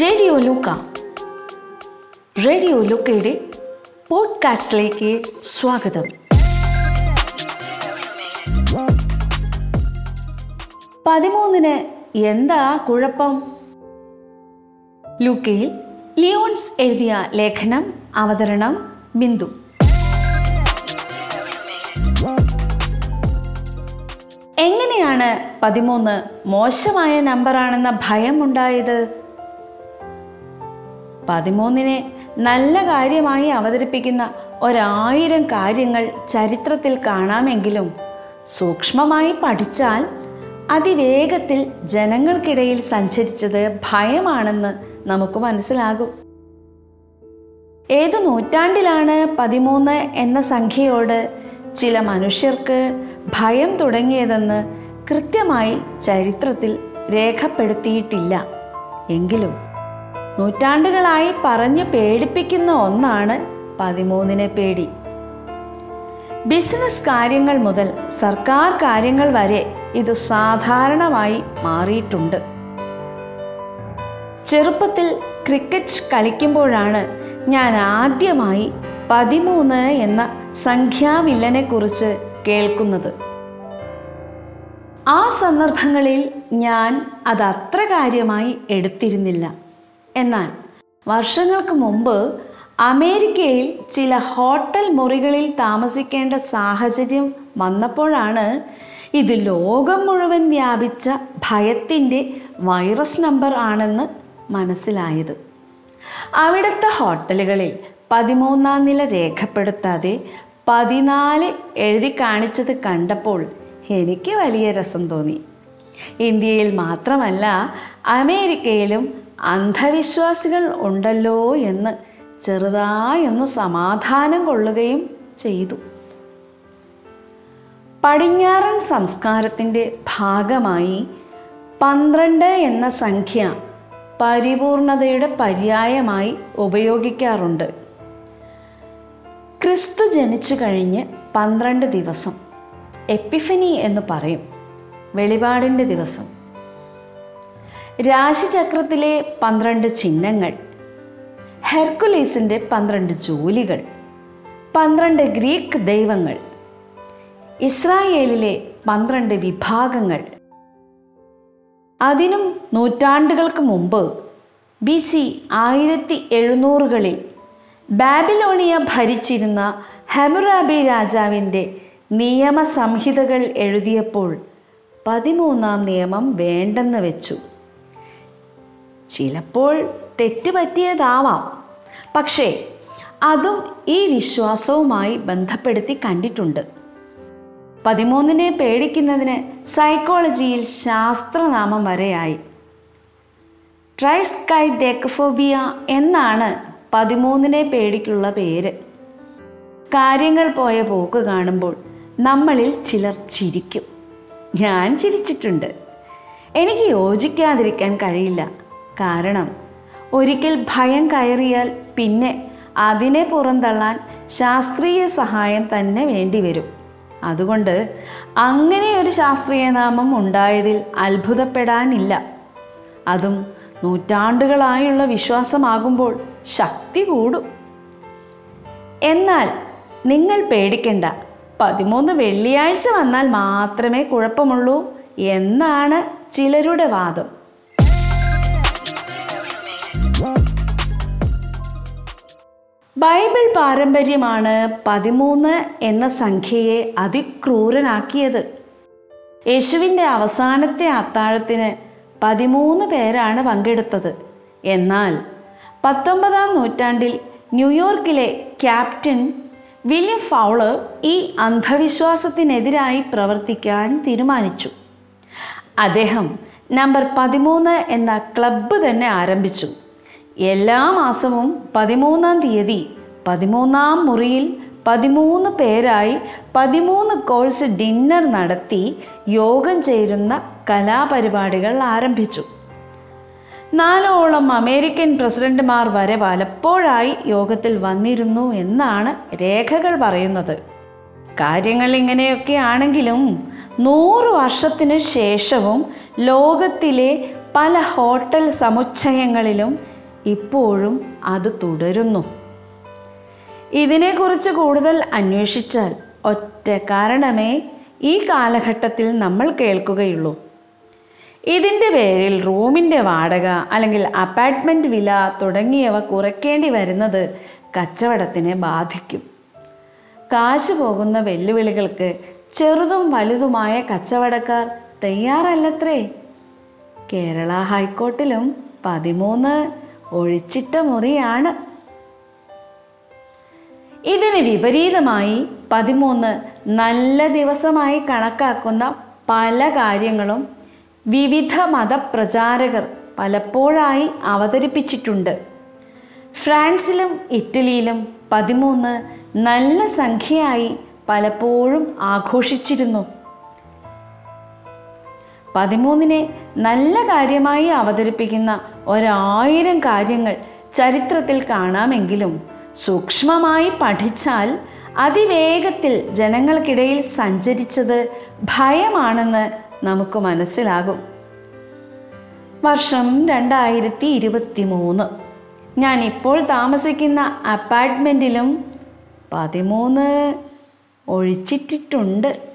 Radio ലൂക്ക. Radio ലൂക്കയുടെ പോഡ്കാസ്റ്റിലേക്ക് സ്വാഗതം. പതിമൂന്നിന് എന്താ കുഴപ്പം? ലൂക്കയിൽ ലിയോൺസ് എഴുതിയ ലേഖനം അവതരണം ബിന്ദു. എങ്ങനെയാണ് പതിമൂന്ന് മോശമായ നമ്പറാണെന്ന ഭയം ഉണ്ടായത്? പതിമൂന്നിനെ നല്ല കാര്യമായി അവതരിപ്പിക്കുന്ന ഒരായിരം കാര്യങ്ങൾ ചരിത്രത്തിൽ കാണാമെങ്കിലും സൂക്ഷ്മമായി പഠിച്ചാൽ അതിവേഗത്തിൽ ജനങ്ങൾക്കിടയിൽ സഞ്ചരിച്ചത് ഭയമാണെന്ന് നമുക്ക് മനസ്സിലാകും. ഏത് നൂറ്റാണ്ടിലാണ് പതിമൂന്ന് എന്ന സംഖ്യയോട് ചില മനുഷ്യർക്ക് ഭയം തുടങ്ങിയതെന്ന് കൃത്യമായി ചരിത്രത്തിൽ രേഖപ്പെടുത്തിയിട്ടില്ല. എങ്കിലും നൂറ്റാണ്ടുകളായി പറഞ്ഞു പേടിപ്പിക്കുന്ന ഒന്നാണ് പതിമൂന്നിനെ പേടി. ബിസിനസ് കാര്യങ്ങൾ മുതൽ സർക്കാർ കാര്യങ്ങൾ വരെ ഇത് സാധാരണമായി മാറിയിട്ടുണ്ട്. ചെറുപ്പത്തിൽ ക്രിക്കറ്റ് കളിക്കുമ്പോഴാണ് ഞാൻ ആദ്യമായി പതിമൂന്ന് എന്ന സംഖ്യാവില്ലനെക്കുറിച്ച് കേൾക്കുന്നത്. ആ സന്ദർഭങ്ങളിൽ ഞാൻ അത് അത്ര കാര്യമായി എടുത്തിരുന്നില്ല. എന്നാൽ വർഷങ്ങൾക്ക് മുമ്പ് അമേരിക്കയിൽ ചില ഹോട്ടൽ മുറികളിൽ താമസിക്കേണ്ട സാഹചര്യം വന്നപ്പോഴാണ് ഇത് ലോകം മുഴുവൻ വ്യാപിച്ച ഭയത്തിന്റെ വൈറസ് നമ്പർ ആണെന്ന് മനസ്സിലായത്. അവിടുത്തെ ഹോട്ടലുകളിൽ പതിമൂന്നാം നില രേഖപ്പെടുത്താതെ പതിനാല് എഴുതി കാണിച്ചത് കണ്ടപ്പോൾ എനിക്ക് വലിയ രസം തോന്നി. ഇന്ത്യയിൽ മാത്രമല്ല അമേരിക്കയിലും അന്ധവിശ്വാസികൾ ഉണ്ടല്ലോ എന്ന് ചെറുതായൊന്ന് സമാധാനം കൊള്ളുകയും ചെയ്തു. പടിഞ്ഞാറൻ സംസ്കാരത്തിന്റെ ഭാഗമായി പന്ത്രണ്ട് എന്ന സംഖ്യ പരിപൂർണതയുടെ പര്യായമായി ഉപയോഗിക്കാറുണ്ട്. ക്രിസ്തു ജനിച്ചു കഴിഞ്ഞ് പന്ത്രണ്ട് ദിവസം. എപ്പിഫനി എന്ന് പറയും. വെളിപാടിന്റെ ദിവസം. രാശിചക്രത്തിലെ പന്ത്രണ്ട് ചിഹ്നങ്ങൾ ഹെർക്കുലീസിന്റെ പന്ത്രണ്ട് ജോലികൾ പന്ത്രണ്ട് ഗ്രീക്ക് ദൈവങ്ങൾ ഇസ്രായേലിലെ പന്ത്രണ്ട് വിഭാഗങ്ങൾ. അതിനും നൂറ്റാണ്ടുകൾക്ക് മുമ്പ് ബി സി ആയിരത്തി എഴുന്നൂറുകളിൽ ബാബിലോണിയ ഭരിച്ചിരുന്ന ഹെമുറാബി രാജാവിന്റെ നിയമസംഹിതകൾ എഴുതിയപ്പോൾ പതിമൂന്നാം നിയമം വേണ്ടെന്ന് വെച്ചു. ചിലപ്പോൾ തെറ്റുപറ്റിയതാവാം. പക്ഷേ അതും ഈ വിശ്വാസവുമായി ബന്ധപ്പെടുത്തി കണ്ടിട്ടുണ്ട്. പതിമൂന്നിനെ പേടിക്കുന്നതിന് സൈക്കോളജിയിൽ ശാസ്ത്രനാമം വരെയായി. ട്രൈസ്കൈ ദെക്കഫോബിയ എന്നാണ് പതിമൂന്നിനെ പേടിക്കുള്ള പേര്. കാര്യങ്ങൾ പോയ പോക്ക് കാണുമ്പോൾ നമ്മളിൽ ചിലർ ചിരിക്കും. ഞാൻ ചിരിച്ചിട്ടുണ്ട്. എനിക്ക് യോജിക്കാതിരിക്കാൻ കഴിയില്ല. കാരണം. ഒരിക്കൽ ഭയം കയറിയാൽ പിന്നെ അതിനെ പുറന്തള്ളാൻ ശാസ്ത്രീയ സഹായം തന്നെ വേണ്ടിവരും അതുകൊണ്ട് അങ്ങനെ ഒരു ശാസ്ത്രീയ നാമം ഉണ്ടായതിൽ അത്ഭുതപ്പെടാനില്ല. അതും നൂറ്റാണ്ടുകളായുള്ള വിശ്വാസമാകുമ്പോൾ ശക്തി കൂടും. എന്നാൽ നിങ്ങൾ പേടിക്കണ്ട. പതിമൂന്ന് വെള്ളിയാഴ്ച വന്നാൽ മാത്രമേ കുഴപ്പമുള്ളൂ എന്നാണ് ചിലരുടെ വാദം. ബൈബിൾ പാരമ്പര്യമാണ് പതിമൂന്ന് എന്ന സംഖ്യയെ അതിക്രൂരനാക്കിയത്. യേശുവിന്റെ അവസാനത്തെ അത്താഴത്തിന് പതിമൂന്ന് പേരാണ് പങ്കെടുത്തത്. എന്നാൽ പത്തൊമ്പതാം നൂറ്റാണ്ടിൽ ന്യൂയോർക്കിലെ ക്യാപ്റ്റൻ വില്യം ഫൗളർ ഈ അന്ധവിശ്വാസത്തിനെതിരായി പ്രവർത്തിക്കാൻ തീരുമാനിച്ചു. അദ്ദേഹം നമ്പർ പതിമൂന്ന് എന്ന ക്ലബ്ബ് തന്നെ ആരംഭിച്ചു. എല്ലാ മാസവും പതിമൂന്നാം തീയതി പതിമൂന്നാം മുറിയിൽ പതിമൂന്ന് പേരായി പതിമൂന്ന് കോഴ്സ് ഡിന്നർ നടത്തി യോഗം ചേരുന്ന കലാപരിപാടികൾ ആരംഭിച്ചു. നാലോളം അമേരിക്കൻ പ്രസിഡന്റുമാർ വരെ പലപ്പോഴായി യോഗത്തിൽ വന്നിരുന്നു എന്നാണ് രേഖകൾ പറയുന്നത്. കാര്യങ്ങൾ ഇങ്ങനെയൊക്കെ ആണെങ്കിലും നൂറ് വർഷത്തിനു ശേഷവും ലോകത്തിലെ പല ഹോട്ടൽ സമുച്ചയങ്ങളിലും ഇപ്പോഴും അത് തുടരുന്നു. ഇതിനെക്കുറിച്ച് കൂടുതൽ അന്വേഷിച്ചാൽ ഒറ്റ കാരണമേ ഈ കാലഘട്ടത്തിൽ നമ്മൾ കേൾക്കുകയുള്ളൂ. ഇതിന്റെ പേരിൽ റൂമിന്റെ വാടക അല്ലെങ്കിൽ അപ്പാർട്ട്മെന്റ് വില തുടങ്ങിയവ കുറയ്ക്കേണ്ടി വരുന്നത് കച്ചവടത്തിനെ ബാധിക്കും. കാശ് പോകുന്ന വെല്ലുവിളികൾക്ക് ചെറുതും വലുതുമായ കച്ചവടക്കാർ തയ്യാറല്ലത്രേ. കേരള ഹൈക്കോർട്ടിലും പതിമൂന്ന് ഒഴിച്ചിട്ട മുറിയാണ്. ഇതിന് വിപരീതമായി പതിമൂന്ന് നല്ല ദിവസമായി കണക്കാക്കുന്ന പല കാര്യങ്ങളും വിവിധ മതപ്രചാരകർ പലപ്പോഴായി അവതരിപ്പിച്ചിട്ടുണ്ട്. ഫ്രാൻസിലും ഇറ്റലിയിലും പതിമൂന്ന് നല്ല സംഖ്യയായി പലപ്പോഴും ആഘോഷിച്ചിരുന്നു. പതിമൂന്നിനെ നല്ല കാര്യമായി അവതരിപ്പിക്കുന്ന ഒരായിരം കാര്യങ്ങൾ ചരിത്രത്തിൽ കാണാമെങ്കിലും സൂക്ഷ്മമായി പഠിച്ചാൽ അതിവേഗത്തിൽ ജനങ്ങൾക്കിടയിൽ സഞ്ചരിച്ചത് ഭയമാണെന്ന് നമുക്ക് മനസ്സിലാകും. വർഷം രണ്ടായിരത്തി ഇരുപത്തി മൂന്ന് ഞാൻ ഇപ്പോൾ താമസിക്കുന്ന അപ്പാർട്ട്മെന്റിലും പതിമൂന്ന് ഒഴിച്ചിട്ടിട്ടുണ്ട്.